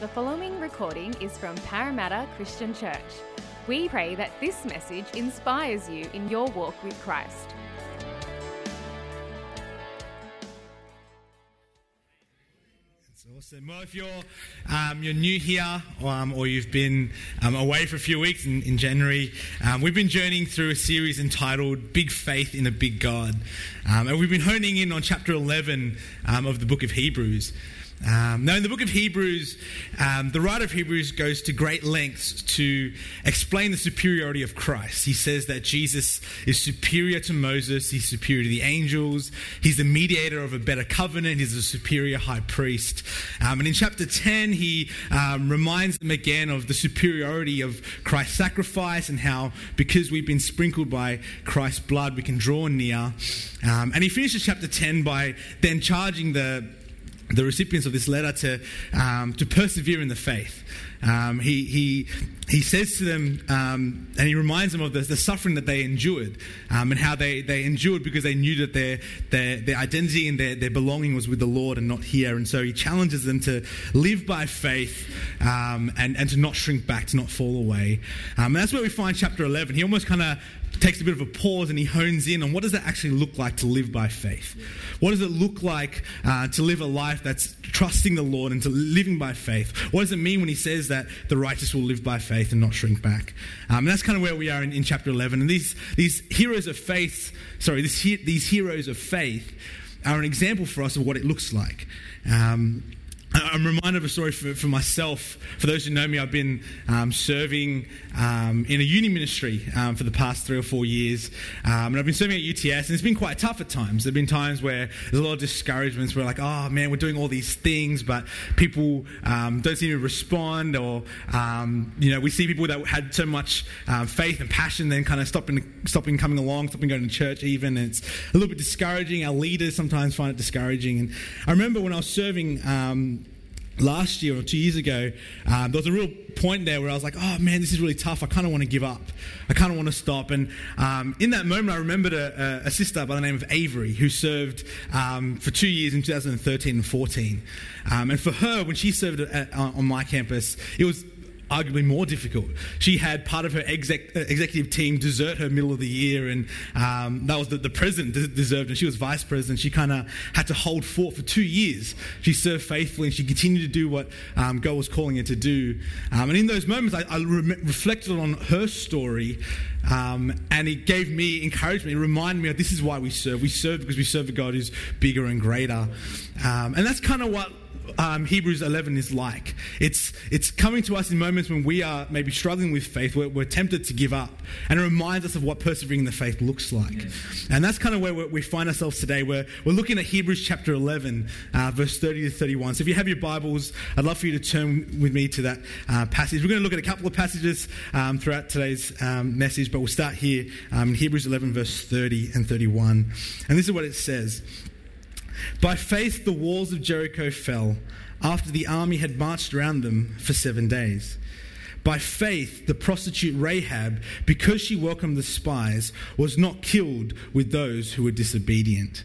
The following recording is from Parramatta Christian Church. We pray that this message inspires you in your walk with Christ. That's awesome. Well, if you're um, you're new here, um, or you've been um, away for a few weeks in, in January, um, we've been journeying through a series entitled "Big Faith in a Big God," Um, and we've been honing in on chapter 11 um, of the book of Hebrews. Um, now, in the book of Hebrews, um, the writer of Hebrews goes to great lengths to explain the superiority of Christ. He says that Jesus is superior to Moses, he's superior to the angels, he's the mediator of a better covenant, he's a superior high priest. Um, and in chapter 10, he um, reminds them again of the superiority of Christ's sacrifice and how, because we've been sprinkled by Christ's blood, we can draw near. Um, and he finishes chapter 10 by then charging the the recipients of this letter to, um, to persevere in the faith. Um, he, he, he says to them, um, and he reminds them of the, the suffering that they endured um, and how they, they endured because they knew that their, their, their identity and their, their belonging was with the Lord and not here. And so he challenges them to live by faith um, and, and to not shrink back, to not fall away. Um, and that's where we find chapter 11. He almost kind of takes a bit of a pause and he hones in on what does it actually look like to live by faith? What does it look like uh, to live a life that's trusting the Lord and to living by faith? What does it mean when he says that the righteous will live by faith and not shrink back? Um, and that's kind of where we are in, in chapter 11. And these, these heroes of faith, sorry, this, these heroes of faith are an example for us of what it looks like. Um, I'm reminded of a story for, for, myself. For those who know me, I've been um, serving um, in a uni ministry um, for the past three or four years. Um, and I've been serving at UTS, and it's been quite tough at times. There have been times where there's a lot of discouragements. We're like, oh man, we're doing all these things, but people um, don't seem to respond. Or, um, you know, we see people that had so much faith and passion then kind of stopping, stopping coming along, stopping going to church even. And it's a little bit discouraging. Our leaders sometimes find it discouraging. And I remember when I was serving last year or two years ago, um, there was a real point there where I was like, oh man, this is really tough. I kind of want to give up. I kind of want to stop. And um, in that moment, I remembered a, a, sister by the name of Avery who served um, for two years in 2013 and 14. Um, and for her, when she served at, on my campus, it was arguably more difficult. She had part of her exec, uh, executive team desert her middle of the year, and um, that was the, the president deserved, and she was vice president. She kind of had to hold fort for two years. She served faithfully, and she continued to do what um, God was calling her to do. Um, and in those moments, I, I re- reflected on her story, um, and it gave me encouragement. It reminded me of this is why we serve. We serve because we serve a God who's bigger and greater. Um, and that's kind of what um, Hebrews 11 is like. It's, it's coming to us in moments when we are maybe struggling with faith, we're, we're tempted to give up, and it reminds us of what persevering in the faith looks like. Yes. And that's kind of where we find ourselves today. We're, we're looking at Hebrews chapter 11, uh, verse 30 to 31. So if you have your Bibles, I'd love for you to turn with me to that uh, passage. We're going to look at a couple of passages um, throughout today's um, message, but we'll start here um, in Hebrews 11, verse 30 and 31. And this is what it says. By faith, the walls of Jericho fell after the army had marched around them for seven days. By faith, the prostitute Rahab, because she welcomed the spies, was not killed with those who were disobedient.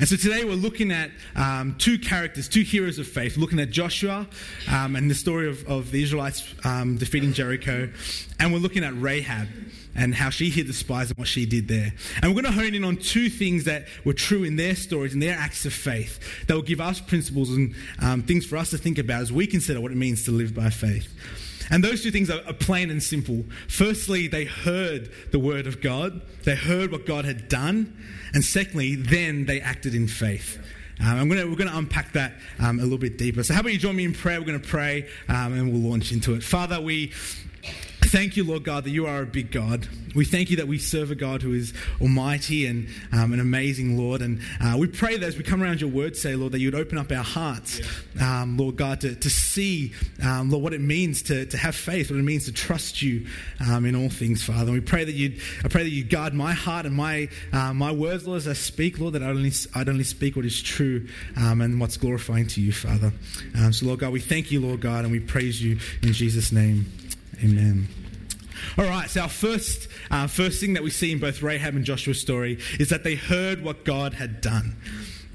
And so today we're looking at um, two characters, two heroes of faith, looking at Joshua um, and the story of, of the Israelites um, defeating Jericho, and we're looking at Rahab and how she hid the spies and what she did there. And we're going to hone in on two things that were true in their stories and their acts of faith that will give us principles and um, things for us to think about as we consider what it means to live by faith. And those two things are, plain and simple. Firstly, they heard the word of God, they heard what God had done. And secondly, then they acted in faith. Um, gonna, we're going to unpack that um, a little bit deeper. So, how about you join me in prayer? We're going to pray um, and we'll launch into it. Father, we thank you, Lord God, that you are a big God. We thank you that we serve a God who is almighty and um, an amazing Lord. And uh, we pray that as we come around your word, say, Lord, that you would open up our hearts, um, Lord God, to, to see, um, Lord, what it means to, to have faith, what it means to trust you um, in all things, Father. And we pray that you I pray that you guard my heart and my, uh, my words, Lord, as I speak, Lord, that I'd only, I'd only speak what is true um, and what's glorifying to you, Father. Um, so, Lord God, we thank you, Lord God, and we praise you in Jesus' name. Amen. All right, so our first, uh, first thing that we see in both Rahab and Joshua's story is that they heard what God had done.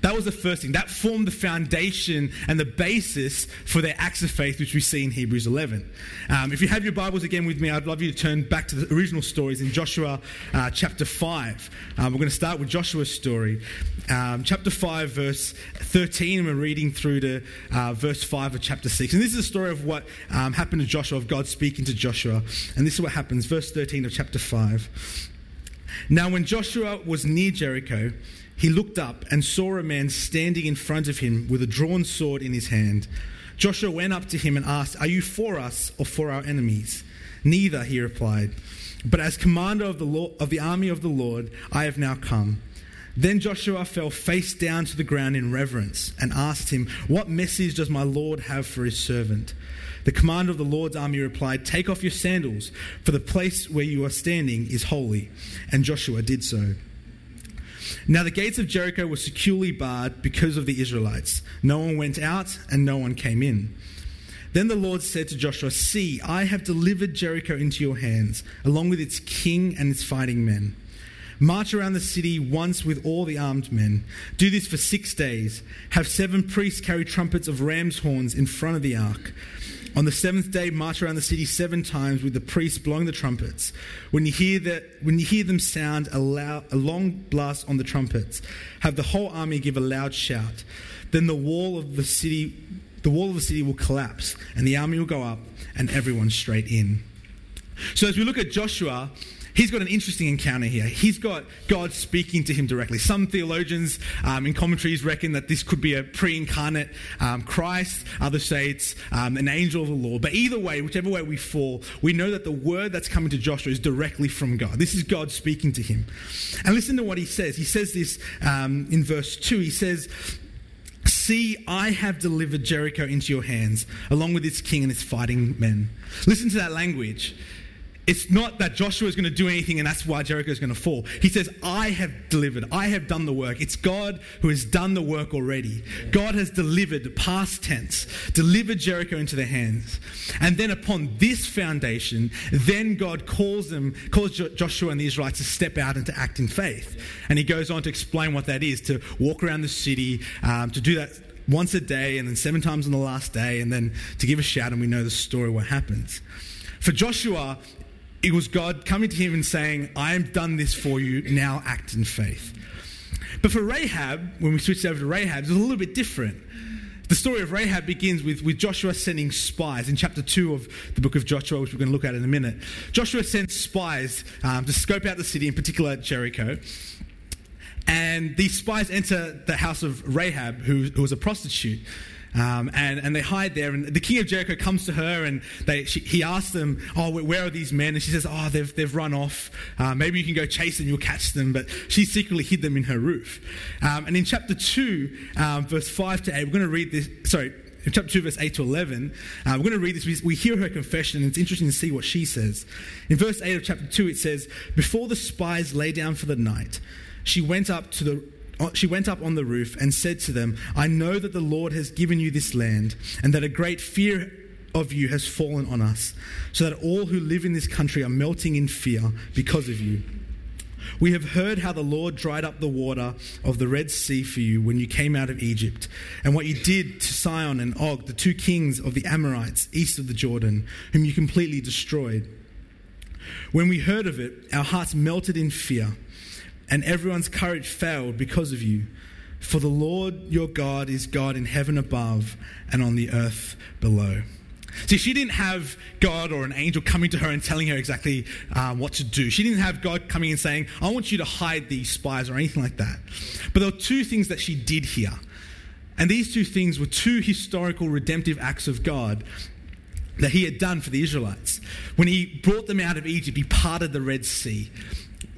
That was the first thing. That formed the foundation and the basis for their acts of faith, which we see in Hebrews 11. Um, if you have your Bibles again with me, I'd love you to turn back to the original stories in Joshua uh, chapter 5. Um, we're going to start with Joshua's story. Um, chapter 5, verse 13, and we're reading through to uh, verse 5 of chapter 6. And this is the story of what um, happened to Joshua, of God speaking to Joshua. And this is what happens, verse 13 of chapter 5. Now, when Joshua was near Jericho, he looked up and saw a man standing in front of him with a drawn sword in his hand. Joshua went up to him and asked, Are you for us or for our enemies? Neither, he replied. But as commander of the, Lord, of the army of the Lord, I have now come. Then Joshua fell face down to the ground in reverence and asked him, What message does my Lord have for his servant? The commander of the Lord's army replied, Take off your sandals, for the place where you are standing is holy. And Joshua did so. Now the gates of Jericho were securely barred because of the Israelites. No one went out and no one came in. Then the Lord said to Joshua, See, I have delivered Jericho into your hands, along with its king and its fighting men. March around the city once with all the armed men. Do this for six days. Have seven priests carry trumpets of ram's horns in front of the ark. On the seventh day, march around the city seven times with the priests blowing the trumpets. When you hear, that, when you hear them sound a, loud, a long blast on the trumpets, have the whole army give a loud shout. Then the wall of the city, the wall of the city will collapse, and the army will go up, and everyone straight in. So as we look at Joshua, he's got an interesting encounter here. He's got God speaking to him directly. Some theologians um, in commentaries reckon that this could be a pre incarnate um, Christ, others say it's um, an angel of the Lord. But either way, whichever way we fall, we know that the word that's coming to Joshua is directly from God. This is God speaking to him. And listen to what he says. He says this um, in verse 2. He says, See, I have delivered Jericho into your hands, along with its king and its fighting men. Listen to that language it's not that Joshua is going to do anything and that's why Jericho is going to fall. He says, I have delivered. I have done the work. It's God who has done the work already. God has delivered, past tense, delivered Jericho into their hands. And then upon this foundation, then God calls them, calls Joshua and the Israelites to step out and to act in faith. And he goes on to explain what that is to walk around the city, um, to do that once a day and then seven times on the last day, and then to give a shout, and we know the story, what happens. For Joshua, it was God coming to him and saying, I have done this for you, now act in faith. But for Rahab, when we switched over to Rahab, it's a little bit different. The story of Rahab begins with, with Joshua sending spies in chapter 2 of the book of Joshua, which we're going to look at in a minute. Joshua sends spies um, to scope out the city, in particular Jericho. And these spies enter the house of Rahab, who, who was a prostitute. Um, and, and they hide there. And the king of Jericho comes to her and they, she, he asks them, Oh, where are these men? And she says, Oh, they've, they've run off. Uh, maybe you can go chase them, you'll catch them. But she secretly hid them in her roof. Um, and in chapter 2, um, verse 5 to 8, we're going to read this. Sorry, in chapter 2, verse 8 to 11, uh, we're going to read this. We, we hear her confession, and it's interesting to see what she says. In verse 8 of chapter 2, it says, Before the spies lay down for the night, she went up to the she went up on the roof and said to them, I know that the Lord has given you this land, and that a great fear of you has fallen on us, so that all who live in this country are melting in fear because of you. We have heard how the Lord dried up the water of the Red Sea for you when you came out of Egypt, and what you did to Sihon and Og, the two kings of the Amorites east of the Jordan, whom you completely destroyed. When we heard of it, our hearts melted in fear and everyone's courage failed because of you. For the Lord your God is God in heaven above and on the earth below. See, she didn't have God or an angel coming to her and telling her exactly um, what to do. She didn't have God coming and saying, I want you to hide these spies or anything like that. But there were two things that she did here. And these two things were two historical redemptive acts of God that he had done for the Israelites. When he brought them out of Egypt, he parted the Red Sea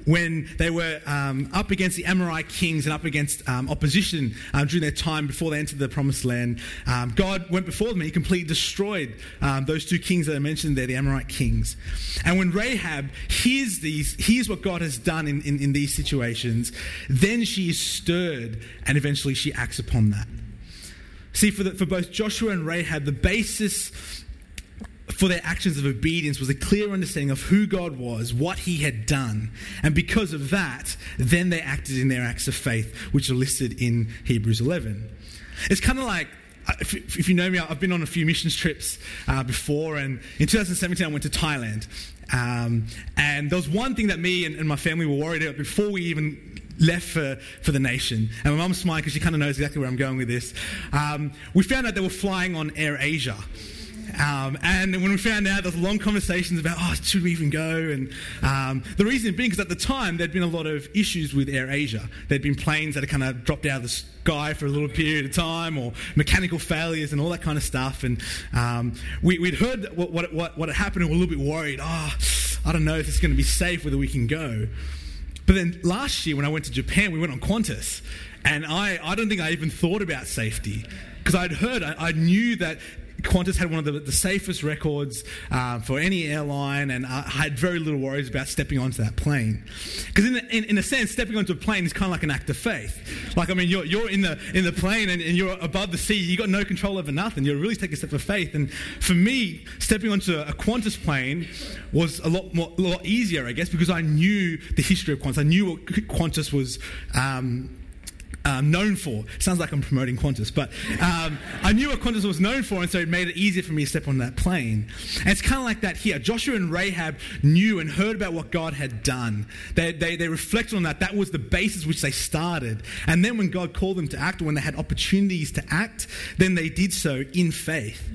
when they were um, up against the Amorite kings and up against um, opposition um, during their time before they entered the promised land. Um, God went before them and he completely destroyed um, those two kings that I mentioned there, the Amorite kings. And when Rahab hears these, hears what God has done in, in, in these situations, then she is stirred and eventually she acts upon that. See, for, the, for both Joshua and Rahab, the basis for their actions of obedience was a clear understanding of who God was, what He had done. And because of that, then they acted in their acts of faith, which are listed in Hebrews 11. It's kind of like uh, if, if, you know me, I've been on a few missions trips uh, before, and in 2017 I went to Thailand. Um, and there was one thing that me and, and, my family were worried about before we even left for, for the nation. And my mum's smiling because she kind of knows exactly where I'm going with this. Um, we found out they were flying on Air Asia. Um, and when we found out, there was long conversations about, oh, should we even go? And um, the reason being, because at the time, there'd been a lot of issues with Air Asia. There'd been planes that had kind of dropped out of the sky for a little period of time, or mechanical failures and all that kind of stuff. And um, we, would heard what, what, what, what had happened, and we were a little bit worried. Oh, I don't know if it's going to be safe, whether we can go. But then last year, when I went to Japan, we went on Qantas. And I, I don't think I even thought about safety because I'd heard, I, I, knew that Qantas had one of the, the safest records uh, for any airline, and I had very little worries about stepping onto that plane. Because in, in, in, a sense, stepping onto a plane is kind of like an act of faith. Like, I mean, you're, you're in, the, in the plane and, and you're above the sea, you've got no control over nothing. You're really taking a step of faith. And for me, stepping onto a Qantas plane was a lot, more, a lot easier, I guess, because I knew the history of Qantas. I knew what Qantas was. Um, um, known for. Sounds like I'm promoting Qantas, but um, I knew what Qantas was known for, and so it made it easier for me to step on that plane. And it's kind of like that here. Joshua and Rahab knew and heard about what God had done. They, they, they reflected on that. That was the basis which they started. And then when God called them to act, or when they had opportunities to act, then they did so in faith.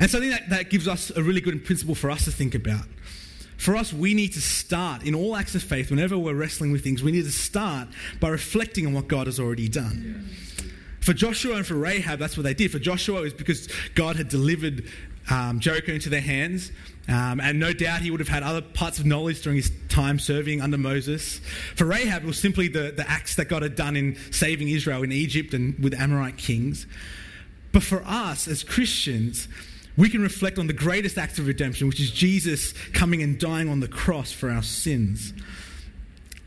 And so I think that, that gives us a really good principle for us to think about. For us, we need to start in all acts of faith, whenever we're wrestling with things, we need to start by reflecting on what God has already done. For Joshua and for Rahab, that's what they did. For Joshua, it was because God had delivered um, Jericho into their hands. Um, and no doubt he would have had other parts of knowledge during his time serving under Moses. For Rahab, it was simply the, the acts that God had done in saving Israel in Egypt and with Amorite kings. But for us as Christians, we can reflect on the greatest act of redemption, which is Jesus coming and dying on the cross for our sins.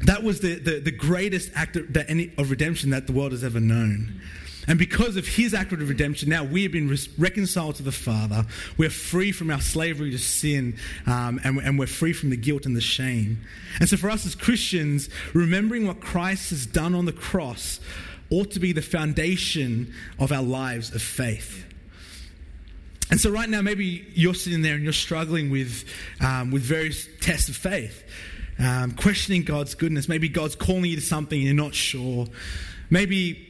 That was the, the, the greatest act of, any, of redemption that the world has ever known. And because of his act of redemption, now we have been reconciled to the Father. We're free from our slavery to sin, um, and, and we're free from the guilt and the shame. And so, for us as Christians, remembering what Christ has done on the cross ought to be the foundation of our lives of faith. And so, right now, maybe you're sitting there and you're struggling with, um, with various tests of faith, um, questioning God's goodness. Maybe God's calling you to something and you're not sure. Maybe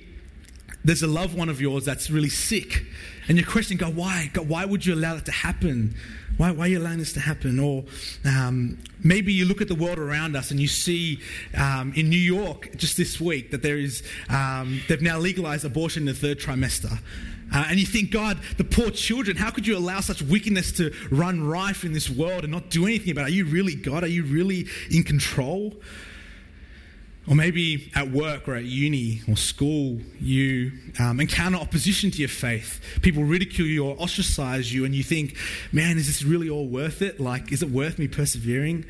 there's a loved one of yours that's really sick and you're questioning God, why? God, why would you allow that to happen? Why, why are you allowing this to happen? Or um, maybe you look at the world around us and you see um, in New York just this week that there is, um, they've now legalized abortion in the third trimester. Uh, and you think, God, the poor children, how could you allow such wickedness to run rife in this world and not do anything about it? Are you really God? Are you really in control? Or maybe at work or at uni or school, you um, encounter opposition to your faith. People ridicule you or ostracize you, and you think, man, is this really all worth it? Like, is it worth me persevering?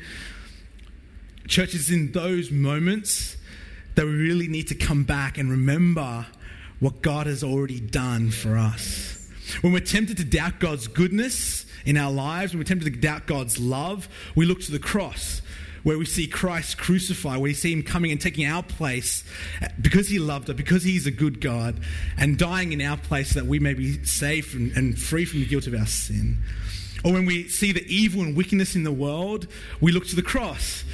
Church, is in those moments that we really need to come back and remember what God has already done for us. When we're tempted to doubt God's goodness in our lives, when we're tempted to doubt God's love, we look to the cross where we see Christ crucified, where we see him coming and taking our place because he loved us, because he's a good God, and dying in our place so that we may be safe and, and free from the guilt of our sin. Or when we see the evil and wickedness in the world, we look to the cross,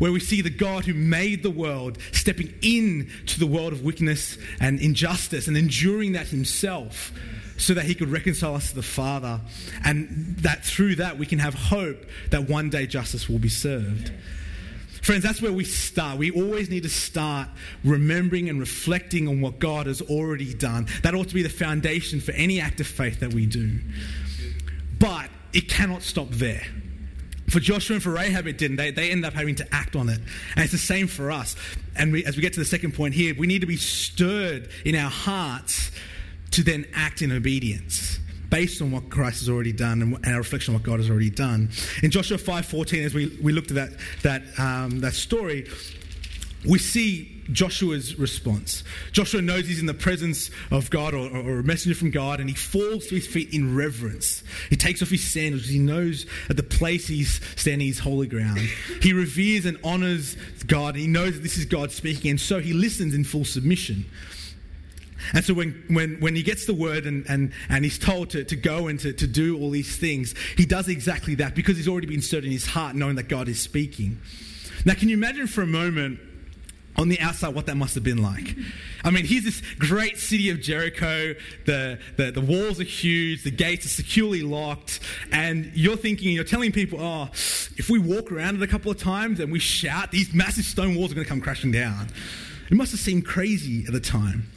where we see the God who made the world stepping into the world of wickedness and injustice and enduring that himself so that he could reconcile us to the Father. And that through that we can have hope that one day justice will be served. Friends, that's where we start. We always need to start remembering and reflecting on what God has already done. That ought to be the foundation for any act of faith that we do. But it cannot stop there. For Joshua and for Rahab, it didn't. They, they end up having to act on it. And it's the same for us. And we, as we get to the second point here, we need to be stirred in our hearts to then act in obedience based on what Christ has already done and, our reflection on what God has already done. In Joshua 5.14, as we, we looked at that, that, um, that story, we see Joshua's response. Joshua knows he's in the presence of God or, or, a messenger from God, and he falls to his feet in reverence. He takes off his sandals. He knows that the place he's standing is holy ground. He reveres and honors God, he knows that this is God speaking, and so he listens in full submission. And so when, when, when he gets the word and, and, and he's told to, to go and to, to do all these things, he does exactly that because he's already been stirred in his heart knowing that God is speaking. Now, can you imagine for a moment on the outside what that must have been like? I mean, here's this great city of Jericho. The, the, the walls are huge, the gates are securely locked, and you're thinking, you're telling people, oh, if we walk around it a couple of times and we shout, these massive stone walls are going to come crashing down. It must have seemed crazy at the time.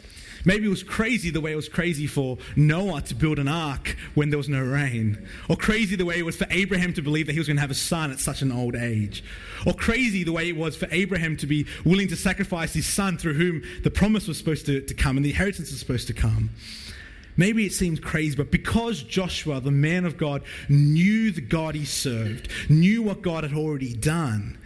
Maybe it was crazy the way it was crazy for Noah to build an ark when there was no rain. Or crazy the way it was for Abraham to believe that he was going to have a son at such an old age. Or crazy the way it was for Abraham to be willing to sacrifice his son through whom the promise was supposed to, to come and the inheritance was supposed to come. Maybe it seems crazy, but because Joshua, the man of God, knew the God he served, knew what God had already done,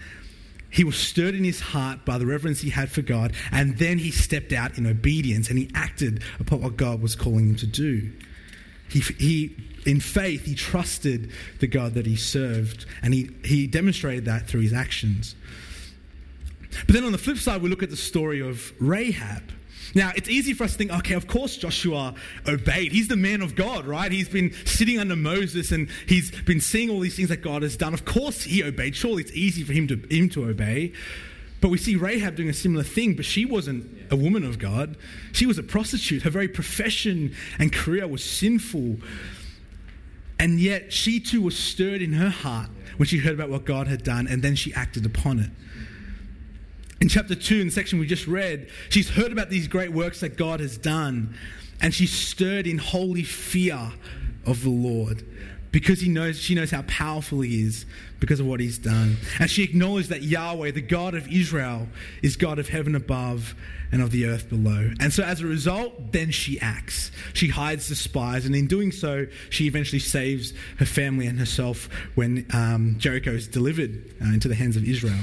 he was stirred in his heart by the reverence he had for God, and then he stepped out in obedience and he acted upon what God was calling him to do. He, he, in faith, he trusted the God that he served, and he, he demonstrated that through his actions. But then on the flip side, we look at the story of Rahab. Now, it's easy for us to think, okay, of course Joshua obeyed. He's the man of God, right? He's been sitting under Moses and he's been seeing all these things that God has done. Of course he obeyed. Surely it's easy for him to, him to obey. But we see Rahab doing a similar thing, but she wasn't a woman of God. She was a prostitute. Her very profession and career was sinful. And yet she too was stirred in her heart when she heard about what God had done, and then she acted upon it in chapter 2, in the section we just read, she's heard about these great works that God has done, and she's stirred in holy fear of the Lord because he knows, she knows how powerful he is because of what he's done. And she acknowledged that Yahweh, the God of Israel, is God of heaven above and of the earth below. And so as a result, then she acts. She hides the spies, and in doing so, she eventually saves her family and herself when um, Jericho is delivered uh, into the hands of Israel.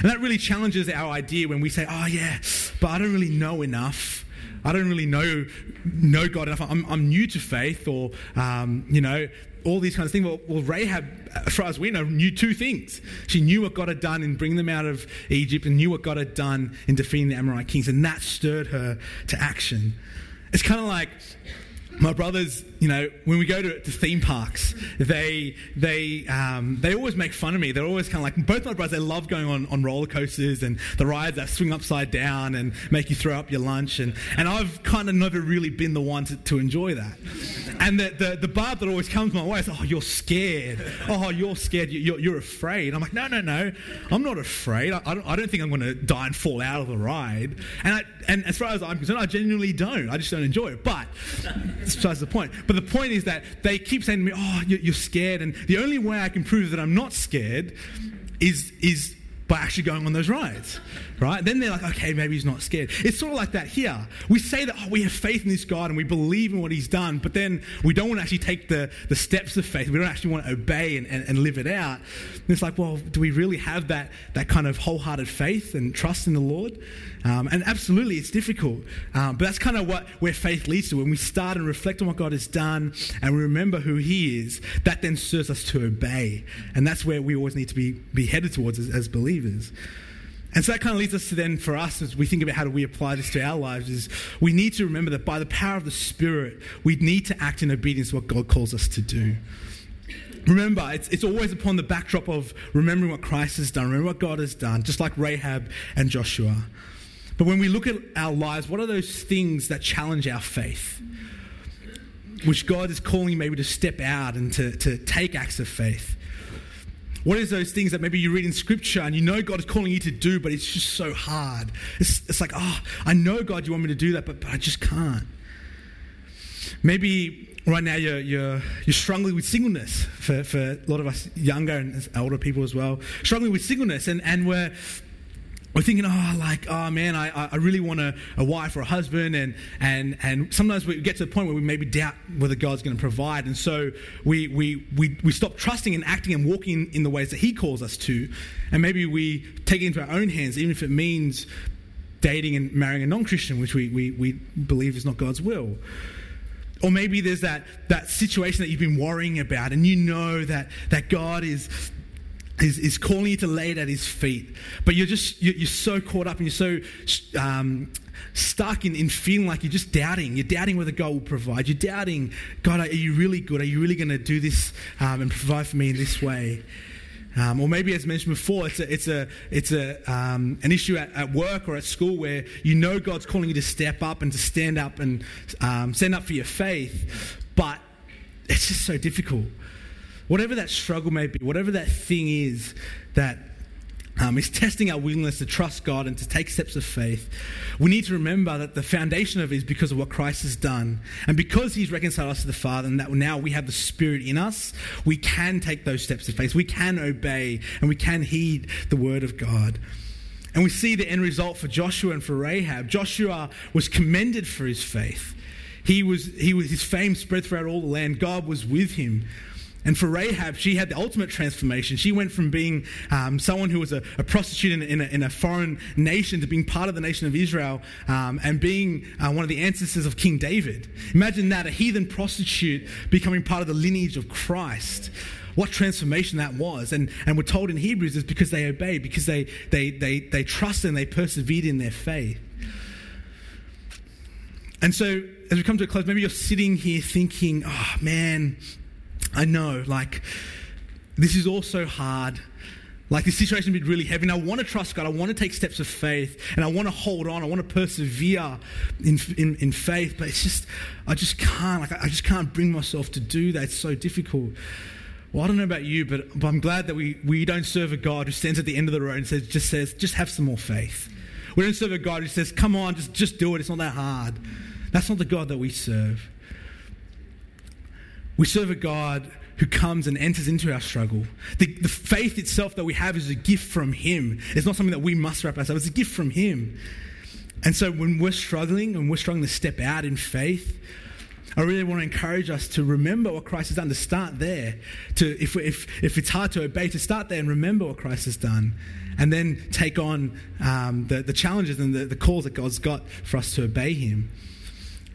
And that really challenges our idea when we say, oh, yeah, but I don't really know enough. I don't really know know God enough. I'm, I'm new to faith, or um, you know, all these kinds of things. Well, well, Rahab, as far as we know, knew two things. She knew what God had done in bringing them out of Egypt, and knew what God had done in defeating the Amorite kings, and that stirred her to action. It's kind of like my brothers, you know, when we go to, to theme parks, they they um, they always make fun of me. They're always kind of like both my brothers. They love going on, on roller coasters and the rides that swing upside down and make you throw up your lunch. And, and I've kind of never really been the one to, to enjoy that. And the, the, the barb that always comes my way is, oh, you're scared. Oh, you're scared. You're, you're afraid. I'm like, no, no, no. I'm not afraid. I, I, don't, I don't think I'm going to die and fall out of the ride. And, I, and as far as I'm concerned, I genuinely don't. I just don't enjoy it. But besides the point. But the point is that they keep saying to me, "Oh, you're scared," and the only way I can prove that I'm not scared is is by actually going on those rides, right? Then they're like, okay, maybe he's not scared. It's sort of like that here. We say that, oh, we have faith in this God and we believe in what he's done, but then we don't want to actually take the, the steps of faith. We don't actually want to obey and, and, and live it out. And it's like, well, do we really have that, that kind of wholehearted faith and trust in the Lord? Um, and absolutely, it's difficult. Um, but that's kind of what where faith leads to. When we start and reflect on what God has done and we remember who He is, that then serves us to obey. And that's where we always need to be, be headed towards as, as believers. And so that kind of leads us to then, for us, as we think about how do we apply this to our lives, is we need to remember that by the power of the Spirit, we need to act in obedience to what God calls us to do. Remember, it's, it's always upon the backdrop of remembering what Christ has done, remember what God has done, just like Rahab and Joshua. But when we look at our lives, what are those things that challenge our faith? Which God is calling maybe to step out and to, to take acts of faith. What is those things that maybe you read in scripture and you know God is calling you to do, but it's just so hard? It's, it's like, oh, I know God, you want me to do that, but, but I just can't. Maybe right now you're, you're, you're struggling with singleness for, for a lot of us younger and older people as well, struggling with singleness, and, and we're we're thinking, oh, like, oh man, I, I really want a, a wife or a husband, and, and, and sometimes we get to the point where we maybe doubt whether God's going to provide, and so we, we, we, we stop trusting and acting and walking in the ways that He calls us to, and maybe we take it into our own hands, even if it means dating and marrying a non Christian, which we, we, we believe is not God's will. Or maybe there's that, that situation that you've been worrying about, and you know that, that God is, is, calling you to lay it at his feet. But you're just, you're, you're so caught up and you're so um, stuck in, in feeling like you're just doubting. You're doubting whether God will provide. You're doubting, God, are you really good? Are you really going to do this um, and provide for me in this way? Um, or maybe, as mentioned before, it's a, it's a, it's a, um, an issue at, at, work or at school where you know God's calling you to step up and to stand up and um, stand up for your faith, but it's just so difficult. Whatever that struggle may be, whatever that thing is that um, is testing our willingness to trust God and to take steps of faith. We need to remember that the foundation of it is because of what Christ has done. And because He's reconciled us to the Father, and that now we have the Spirit in us, we can take those steps of faith. We can obey and we can heed the Word of God. And we see the end result for Joshua and for Rahab. Joshua was commended for his faith. He was, he was, his fame spread throughout all the land. God was with him. And for Rahab, she had the ultimate transformation. She went from being um, someone who was a, a prostitute in, in, a, in, a, foreign nation to being part of the nation of Israel um, and being uh, one of the ancestors of King David. Imagine that, a heathen prostitute becoming part of the lineage of Christ. What transformation that was. And, and we're told in Hebrews is because they obeyed, because they, they, they, they trusted and they persevered in their faith. And so, as we come to a close, maybe you're sitting here thinking, oh man, I know, like, this is all so hard. Like, this situation has been really heavy, and I want to trust God. I want to take steps of faith, and I want to hold on. I want to persevere in, in, in faith, but it's just, I just can't. Like, I just can't bring myself to do that. It's so difficult. Well, I don't know about you, but, but I'm glad that we, we don't serve a God who stands at the end of the road and says, just says, just have some more faith. We don't serve a God who says, come on, just, just do it. It's not that hard. That's not the God that we serve. We serve a God who comes and enters into our struggle. The, the, faith itself that we have is a gift from Him. It's not something that we must wrap ourselves. It's a gift from Him. And so when we're struggling and we're struggling to step out in faith, I really want to encourage us to remember what Christ has done, to start there. To, if, if, if it's hard to obey, to start there and remember what Christ has done. And then take on um, the, the challenges and the, the calls that God's got for us to obey Him.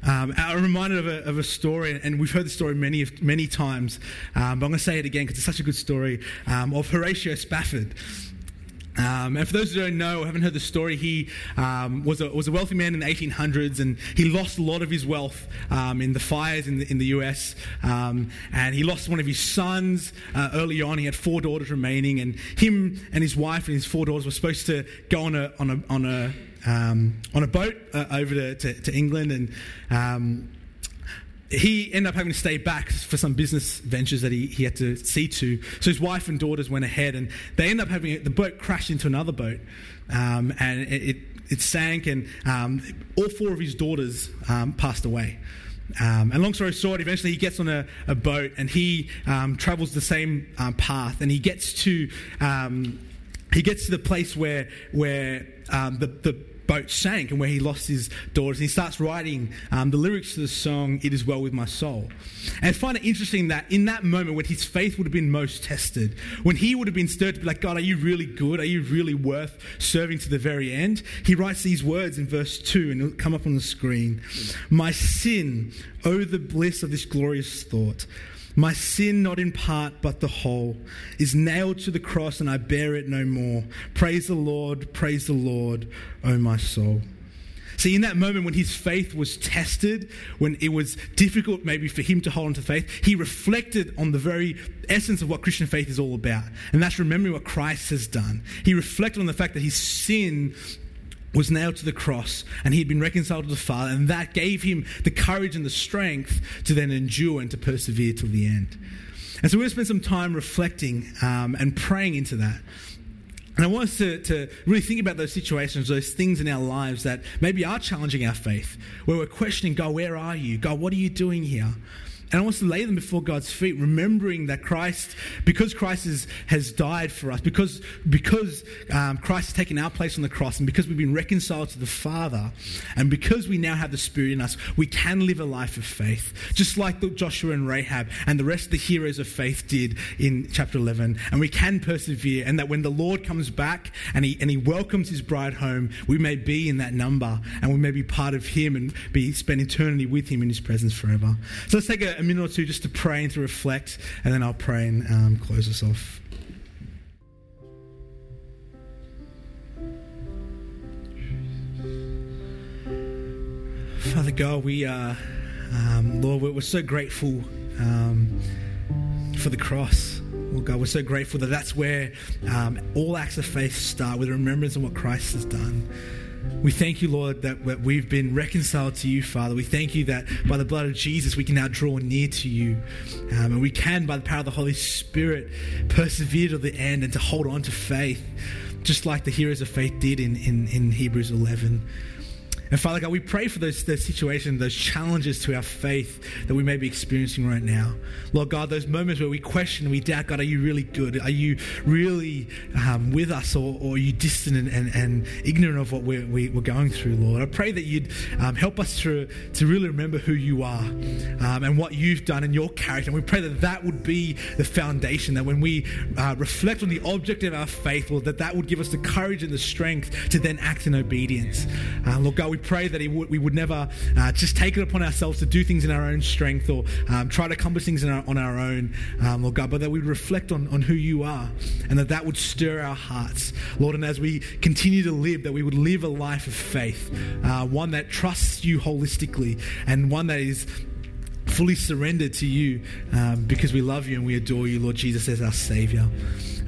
Um, I'm reminded of a, of a, story, and we've heard the story many, many times, um, but I'm going to say it again because it's such a good story um, of Horatio Spafford. Um, and for those who don't know or haven't heard the story, he um, was, a, was a wealthy man in the 1800s and he lost a lot of his wealth um, in the fires in the, in the US. Um, and he lost one of his sons uh, early on. He had four daughters remaining, and him and his wife and his four daughters were supposed to go on a, on a, on a um, on a boat uh, over to, to, to, England, and um, he ended up having to stay back for some business ventures that he, he had to see to. So his wife and daughters went ahead, and they ended up having the boat crash into another boat, um, and it, it, sank, and um, all four of his daughters um, passed away. Um, and long story short, eventually he gets on a, a boat and he um, travels the same um, path, and he gets to he gets to the place where where the, the boat sank and where he lost his daughters. And he starts writing um, the lyrics to the song, It Is Well With My Soul. And I find it interesting that in that moment when his faith would have been most tested, when he would have been stirred to be like, God, are you really good? Are you really worth serving to the very end? He writes these words in verse 2, and it'll come up on the screen My sin, oh, the bliss of this glorious thought. My sin, not in part, but the whole, is nailed to the cross, and I bear it no more. Praise the Lord, praise the Lord, O my soul. See, in that moment when his faith was tested, when it was difficult maybe for him to hold on to faith, he reflected on the very essence of what Christian faith is all about. And that's remembering what Christ has done. He reflected on the fact that his sin was nailed to the cross and he had been reconciled to the Father, and that gave him the courage and the strength to then endure and to persevere till the end. And so we're going to spend some time reflecting um, and praying into that. And I want us to, to really think about those situations, those things in our lives that maybe are challenging our faith, where we're questioning God, where are you? God, what are you doing here? And I want to lay them before God's feet, remembering that Christ, because Christ is, has died for us, because, because um, Christ has taken our place on the cross, and because we've been reconciled to the Father, and because we now have the Spirit in us, we can live a life of faith, just like the Joshua and Rahab and the rest of the heroes of faith did in chapter 11. And we can persevere, and that when the Lord comes back and he, and he welcomes his bride home, we may be in that number, and we may be part of him and be spend eternity with him in his presence forever. So let's take a, a minute or two just to pray and to reflect, and then I'll pray and um, close us off. Father God, we are, um, Lord, we're, so grateful um, for the cross. Lord God, we're so grateful that that's where um, all acts of faith start with remembrance of what Christ has done. We thank you, Lord, that we've been reconciled to you, Father. We thank you that by the blood of Jesus, we can now draw near to you. Um, and we can, by the power of the Holy Spirit, persevere to the end and to hold on to faith, just like the heroes of faith did in, in, in Hebrews 11. And Father God, we pray for those, those situations, those challenges to our faith that we may be experiencing right now. Lord God, those moments where we question, we doubt, God, are you really good? Are you really um, with us or, or, are you distant and, and, and ignorant of what we're, we, are going through, Lord? I pray that you'd um, help us to, to really remember who you are um, and what you've done and your character. And we pray that that would be the foundation, that when we uh, reflect on the object of our faith, Lord, that that would give us the courage and the strength to then act in obedience. Uh, Lord God, we pray that would, we would never uh, just take it upon ourselves to do things in our own strength or um, try to accomplish things our, on our own, um, Lord God, but that we'd reflect on, on who you are and that that would stir our hearts, Lord. And as we continue to live, that we would live a life of faith, uh, one that trusts you holistically and one that is fully surrendered to you um, because we love you and we adore you, Lord Jesus, as our Savior.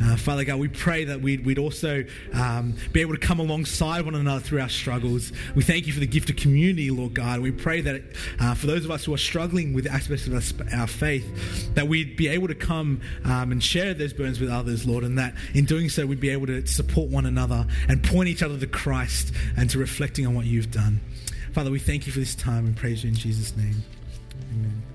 Uh, Father God, we pray that we'd, we'd also um, be able to come alongside one another through our struggles. We thank you for the gift of community, Lord God. We pray that uh, for those of us who are struggling with aspects of our, our faith, that we'd be able to come um, and share those burdens with others, Lord, and that in doing so, we'd be able to support one another and point each other to Christ and to reflecting on what you've done. Father, we thank you for this time and praise you in Jesus' name. Amen.